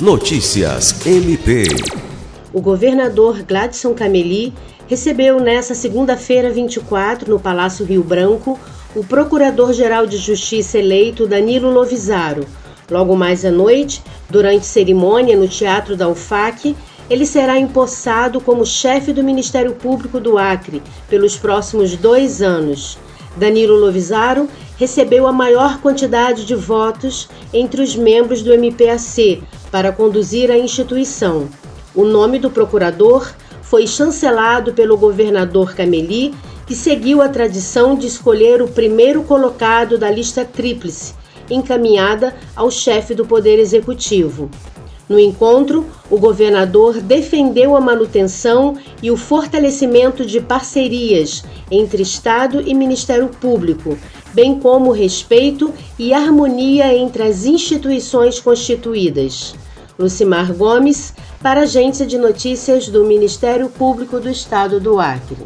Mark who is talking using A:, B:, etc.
A: Notícias MP.
B: O governador Gladson Cameli recebeu nesta segunda-feira 24, no Palácio Rio Branco, o Procurador-Geral de Justiça eleito Danilo Lovisaro. Logo mais à noite, durante cerimônia no Teatro da UFAC, ele será empossado como chefe do Ministério Público do Acre pelos próximos dois anos. Danilo Lovisaro recebeu a maior quantidade de votos entre os membros do MPAC para conduzir a instituição. O nome do procurador foi chancelado pelo governador Cameli, que seguiu a tradição de escolher o primeiro colocado da lista tríplice, encaminhada ao chefe do Poder Executivo. No encontro, o governador defendeu a manutenção e o fortalecimento de parcerias entre Estado e Ministério Público, bem como respeito e harmonia entre as instituições constituídas. Lucimar Gomes, para a Agência de Notícias do Ministério Público do Estado do Acre.